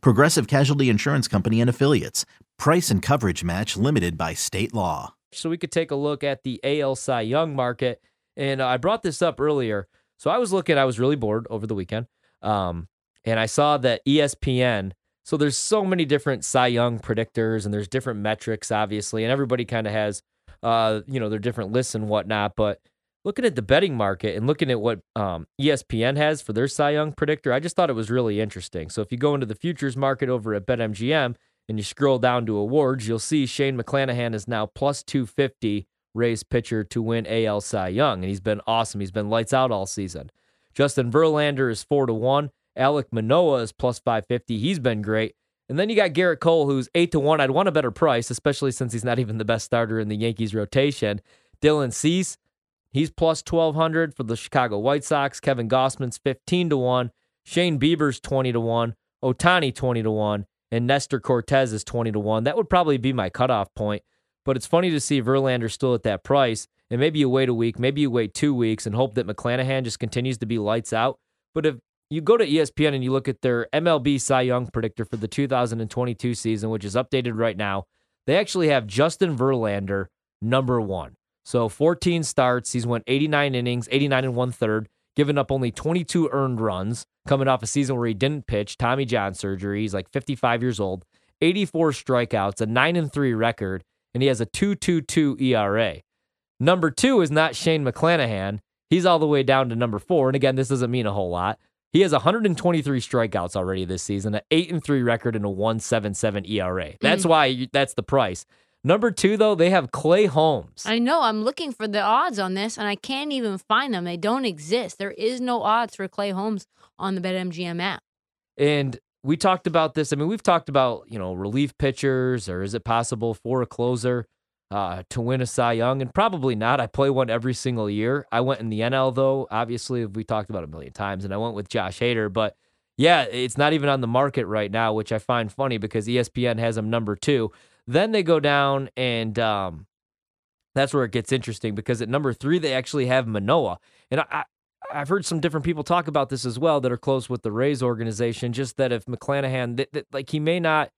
Progressive Casualty Insurance Company and Affiliates. Price and coverage match limited by state law. So we could take a look at the AL Cy Young market. And I brought this up earlier. So I was looking, I was really bored over the weekend. Um, and I saw that ESPN, so there's so many different Cy Young predictors and there's different metrics, obviously, and everybody kind of has, uh, you know, their different lists and whatnot. But looking at the betting market and looking at what um, ESPN has for their Cy Young predictor, I just thought it was really interesting. So if you go into the futures market over at BetMGM and you scroll down to awards, you'll see Shane McClanahan is now plus 250 Rays pitcher to win AL Cy Young, and he's been awesome. He's been lights out all season. Justin Verlander is four to one. Alec Manoah is plus 550. He's been great. And then you got Gerrit Cole, who's eight to one. I'd want a better price, especially since he's not even the best starter in the Yankees rotation. Dylan Cease, He's plus 1200 for the Chicago White Sox. Kevin Gausman's 15 to 1. Shane Bieber's 20 to 1. Ohtani 20 to 1. And Nestor Cortes is 20 to 1. That would probably be my cutoff point. But it's funny to see Verlander still at that price. And maybe you wait a week, maybe you wait two weeks and hope that McClanahan just continues to be lights out. But if you go to ESPN and you look at their MLB Cy Young predictor for the 2022 season, which is updated right now, they actually have Justin Verlander number one. So 14 starts. He's went 89 innings, 89 and one third, given up only 22 earned runs, coming off a season where he didn't pitch, Tommy John surgery. He's like 55 years old, 84 strikeouts, a 9 and 3 record, and he has a 2.22 ERA. Number two is not Shane McClanahan. He's all the way down to number four. And again, this doesn't mean a whole lot. He has 123 strikeouts already this season, an 8 and 3 record, and a 177 ERA. That's mm. why that's the price. Number two, though, they have Clay Holmes. I know. I'm looking for the odds on this, and I can't even find them. They don't exist. There is no odds for Clay Holmes on the BetMGM app. And we talked about this. I mean, we've talked about you know relief pitchers, or is it possible for a closer uh, to win a Cy Young? And probably not. I play one every single year. I went in the NL though. Obviously, we talked about a million times, and I went with Josh Hader. But yeah, it's not even on the market right now, which I find funny because ESPN has him number two. Then they go down, and um, that's where it gets interesting because at number three, they actually have Manoah, And I, I, have heard some different people talk about this as well that are close with the Rays organization. Just that if McClanahan, that, that, like he may not,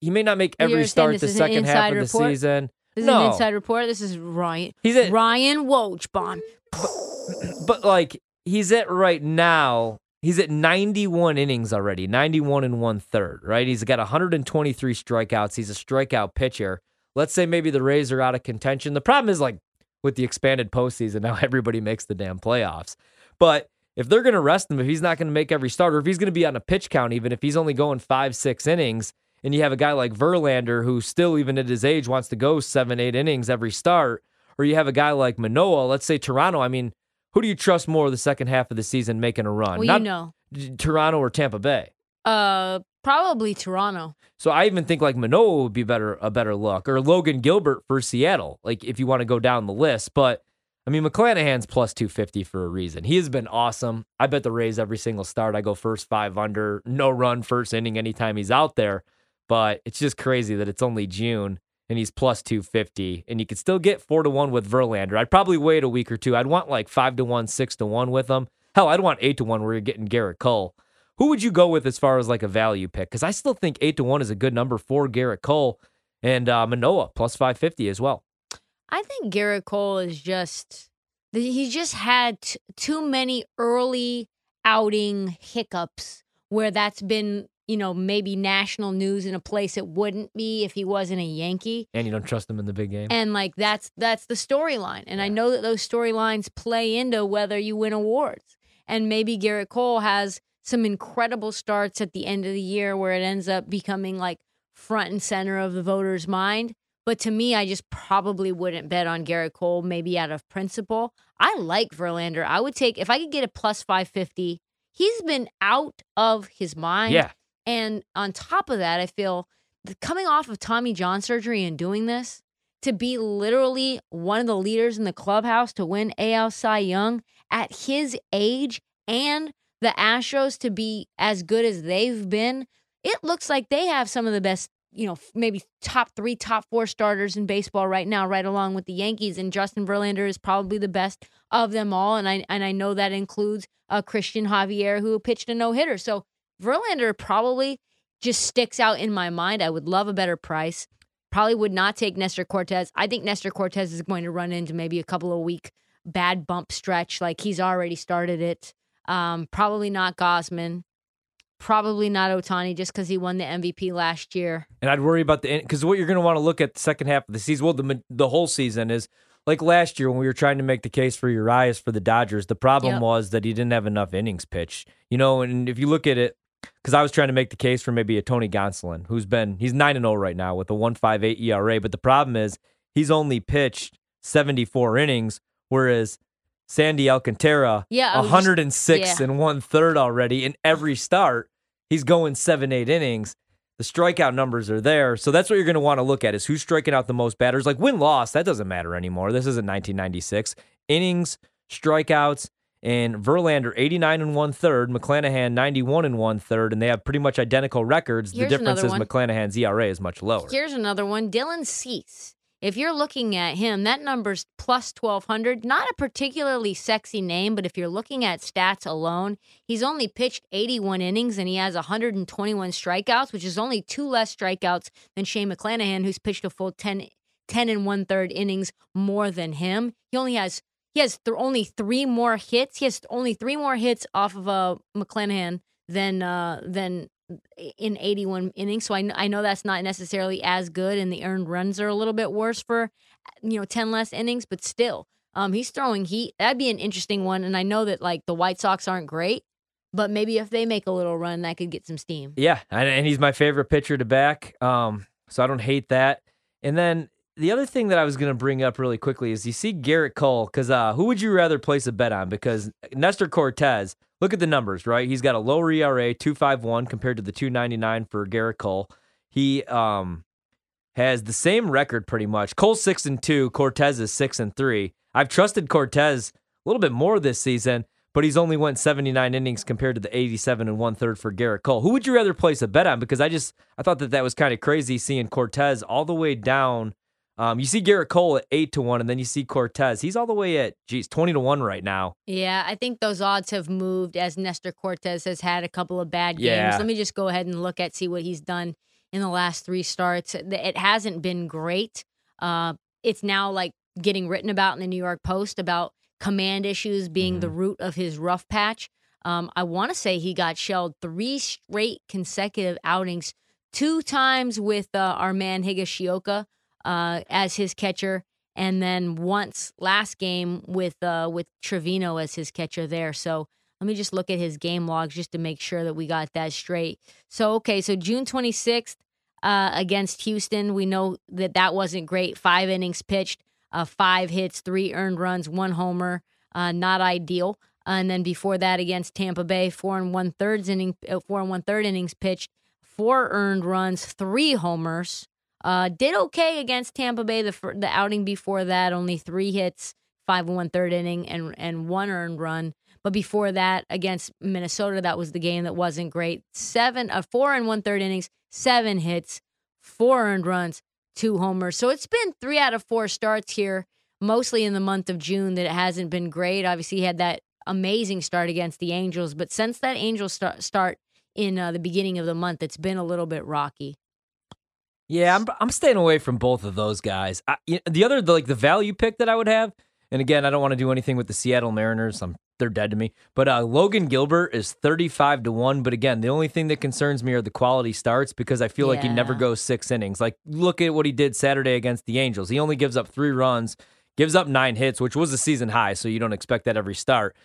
he may not make every start the second half of the season. This no. is an inside report. This is Ryan. He's at Ryan Wojbon. But, but like he's at right now He's at 91 innings already, 91 and one third, right? He's got 123 strikeouts. He's a strikeout pitcher. Let's say maybe the Rays are out of contention. The problem is like with the expanded postseason, now everybody makes the damn playoffs. But if they're going to rest him, if he's not going to make every start, or if he's going to be on a pitch count, even if he's only going five, six innings, and you have a guy like Verlander who still, even at his age, wants to go seven, eight innings every start, or you have a guy like Manoah, let's say Toronto, I mean, who do you trust more the second half of the season making a run? Well, Not you know, Toronto or Tampa Bay. Uh, probably Toronto. So I even think like Manoah would be better a better look, or Logan Gilbert for Seattle. Like if you want to go down the list, but I mean McClanahan's plus two fifty for a reason. He has been awesome. I bet the Rays every single start. I go first five under, no run first inning anytime he's out there. But it's just crazy that it's only June and he's plus 250 and you could still get 4 to 1 with Verlander. I'd probably wait a week or two. I'd want like 5 to 1, 6 to 1 with him. Hell, I'd want 8 to 1 where you're getting Gerrit Cole. Who would you go with as far as like a value pick? Cuz I still think 8 to 1 is a good number for Gerrit Cole and uh, Manoah plus 550 as well. I think Gerrit Cole is just he just had t- too many early outing hiccups where that's been you know, maybe national news in a place it wouldn't be if he wasn't a Yankee. And you don't trust him in the big game. And like that's that's the storyline. And yeah. I know that those storylines play into whether you win awards. And maybe Gerrit Cole has some incredible starts at the end of the year where it ends up becoming like front and center of the voters' mind. But to me, I just probably wouldn't bet on Gerrit Cole, maybe out of principle. I like Verlander. I would take if I could get a plus five fifty. He's been out of his mind. Yeah. And on top of that, I feel coming off of Tommy John surgery and doing this to be literally one of the leaders in the clubhouse to win AL Cy Young at his age and the Astros to be as good as they've been, it looks like they have some of the best, you know, maybe top three, top four starters in baseball right now, right along with the Yankees. And Justin Verlander is probably the best of them all. And I and I know that includes uh, Cristian Javier, who pitched a no hitter. So Verlander probably just sticks out in my mind. I would love a better price. Probably would not take Nestor Cortes. I think Nestor Cortes is going to run into maybe a couple of week bad bump stretch. Like he's already started it. Um, probably not Gausman. Probably not Ohtani just because he won the MVP last year. And I'd worry about the because what you're going to want to look at the second half of the season. Well, the the whole season is like last year when we were trying to make the case for Urias for the Dodgers. The problem Yep. was that he didn't have enough innings pitched. You know, and if you look at it, because I was trying to make the case for maybe a Tony Gonsolin, who's been he's nine and zero right now with a one five eight ERA. But the problem is he's only pitched seventy four innings, whereas Sandy Alcantara, Yeah, I was just- 106 yeah. and one third already in every start. He's going seven, eight innings. The strikeout numbers are there. So that's what you're going to want to look at is who's striking out the most batters. Like win loss, that doesn't matter anymore. This isn't 1996. Innings, strikeouts, and Verlander 89 and one third, McClanahan 91 and one third, and they have pretty much identical records. Here's the difference is one. McClanahan's ERA is much lower. Here's another one Dylan Cease. If you're looking at him, that number's plus 1200. Not a particularly sexy name, but if you're looking at stats alone, he's only pitched 81 innings and he has 121 strikeouts, which is only two less strikeouts than Shane McClanahan, who's pitched a full 10, 10 and one third innings more than him. He only has he has th- only three more hits. He has only three more hits off of uh, McClanahan than uh, than in 81 innings. So I, I know that's not necessarily as good, and the earned runs are a little bit worse for you know 10 less innings, but still, um, he's throwing heat. That'd be an interesting one. And I know that like the White Sox aren't great, but maybe if they make a little run, that could get some steam. Yeah, and, and he's my favorite pitcher to back. Um, so I don't hate that. And then the other thing that I was going to bring up really quickly is you see Gerrit Cole because uh, who would you rather place a bet on? Because Nestor Cortes, look at the numbers, right? He's got a lower ERA, two five one compared to the two ninety nine for Gerrit Cole. He um has the same record pretty much. Cole's six and two, Cortes is six and three. I've trusted Cortes a little bit more this season, but he's only went 79 innings compared to the 87 and one third for Gerrit Cole. Who would you rather place a bet on? Because I just I thought that that was kind of crazy seeing Cortes all the way down. Um, you see Gerrit Cole at eight to one, and then you see Cortes. He's all the way at geez 20 to one right now. Yeah, I think those odds have moved as Nestor Cortes has had a couple of bad games. Yeah. Let me just go ahead and look at see what he's done in the last three starts. It hasn't been great. Uh, it's now like getting written about in the New York Post about command issues being the root of his rough patch. Um, I want to say he got shelled three straight consecutive outings, two times with uh, our man Higashioka uh, as his catcher, and then once last game with uh, with Trevino as his catcher there. So let me just look at his game logs just to make sure that we got that straight. So okay, so June 26th uh, against Houston, we know that that wasn't great. Five innings pitched, uh, five hits, three earned runs, one homer. Uh, not ideal. and then before that against Tampa Bay, four and one thirds inning, uh, four and one third innings pitched, four earned runs, three homers. Uh, did okay against Tampa Bay the the outing before that, only three hits, five and one third inning, and and one earned run. But before that, against Minnesota, that was the game that wasn't great. Seven, uh, four and one third innings, seven hits, four earned runs, two homers. So it's been three out of four starts here, mostly in the month of June, that it hasn't been great. Obviously, he had that amazing start against the Angels, but since that Angels start, start in uh, the beginning of the month, it's been a little bit rocky. Yeah, I'm I'm staying away from both of those guys. I, you the other the, like the value pick that I would have, and again, I don't want to do anything with the Seattle Mariners. I'm they're dead to me. But uh, Logan Gilbert is 35 to one. But again, the only thing that concerns me are the quality starts because I feel like he never goes six innings. Like look at what he did Saturday against the Angels. He only gives up three runs, gives up nine hits, which was a season high. So you don't expect that every start,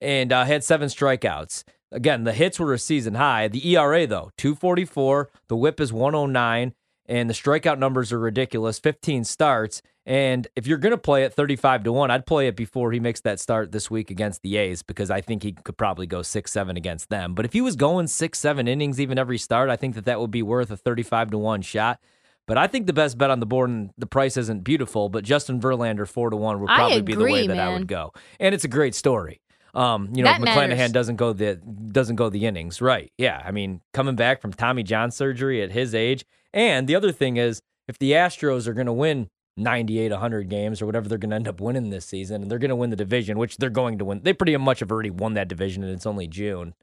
and uh, had seven strikeouts. Again, the hits were a season high. The ERA though, 244. The WHIP is 109 and the strikeout numbers are ridiculous 15 starts And if you're going to play it 35 to 1, I'd play it before he makes that start this week against the A's because I think he could probably go 6 7 against them. But if he was going 6 7 innings even every start, I think that that would be worth a 35 to 1 shot. But I think the best bet on the board, and the price isn't beautiful, but Justin Verlander 4 to 1 would probably be the way agree, that I would go. And it's a great story. Um, you know, That McClanahan matters. doesn't go the doesn't go the innings, right? Yeah, I mean, coming back from Tommy John surgery at his age, and the other thing is, if the Astros are going to win 98, 100 games or whatever they're going to end up winning this season, and they're going to win the division, which they're going to win. They pretty much have already won that division, and it's only June.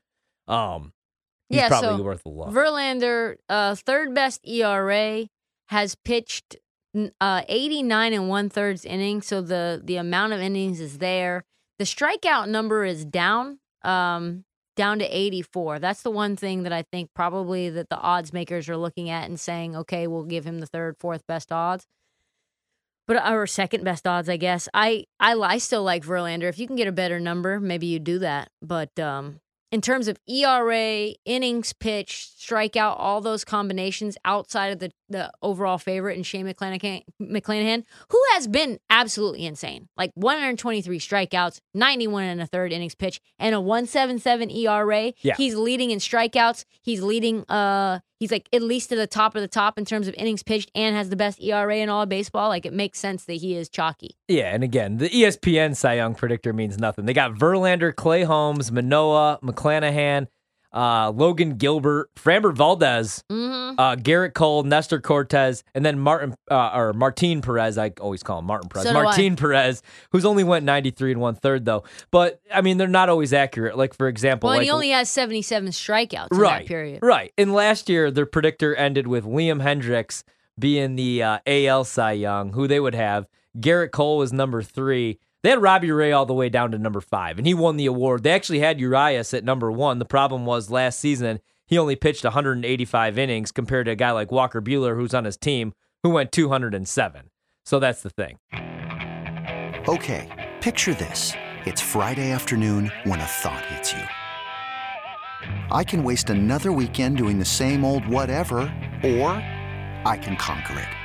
Um, Yeah, probably so worth a look. Verlander, uh, third best ERA, has pitched uh, 89 and one thirds innings. So the the amount of innings is there. The strikeout number is down, um, down to 84. That's the one thing that I think probably that the odds makers are looking at and saying, okay, we'll give him the third, fourth best odds. But our second best odds, I guess. I I I still like Verlander. If you can get a better number, maybe you do that. But um, in terms of ERA, innings pitched, strikeout, all those combinations outside of the, the overall favorite and Shane McClanahan, McClanahan, who has been absolutely insane. Like 123 strikeouts, 91 and a third innings pitch, and a 177 ERA. Yeah. He's leading in strikeouts. He's leading uh he's like at least to the top of the top in terms of innings pitched and has the best ERA in all of baseball. Like it makes sense that he is chalky. Yeah, and again, the ESPN Cy Young predictor means nothing. They got Verlander, Clay Holmes, Manoah, McClanahan, uh, Logan Gilbert, Framber Valdez, Mm-hmm. uh, Gerrit Cole, Nestor Cortes, and then Martin uh, or Martin Perez. I always call him Martin Perez. So. Martin Perez, who's only went 93 and one third though. But I mean, they're not always accurate. Like for example, Well, like he only has 77 strikeouts in right that period. Right. And last year, their predictor ended with Liam Hendriks being the uh, AL Cy Young, who they would have. Gerrit Cole was number three. They had Robbie Ray all the way down to number five, and he won the award. They actually had Urias at number one. The problem was last season, he only pitched 185 innings compared to a guy like Walker Buehler, who's on his team, who went 207. So that's the thing. Okay, picture this. It's Friday afternoon when a thought hits you. I can waste another weekend doing the same old whatever, or I can conquer it.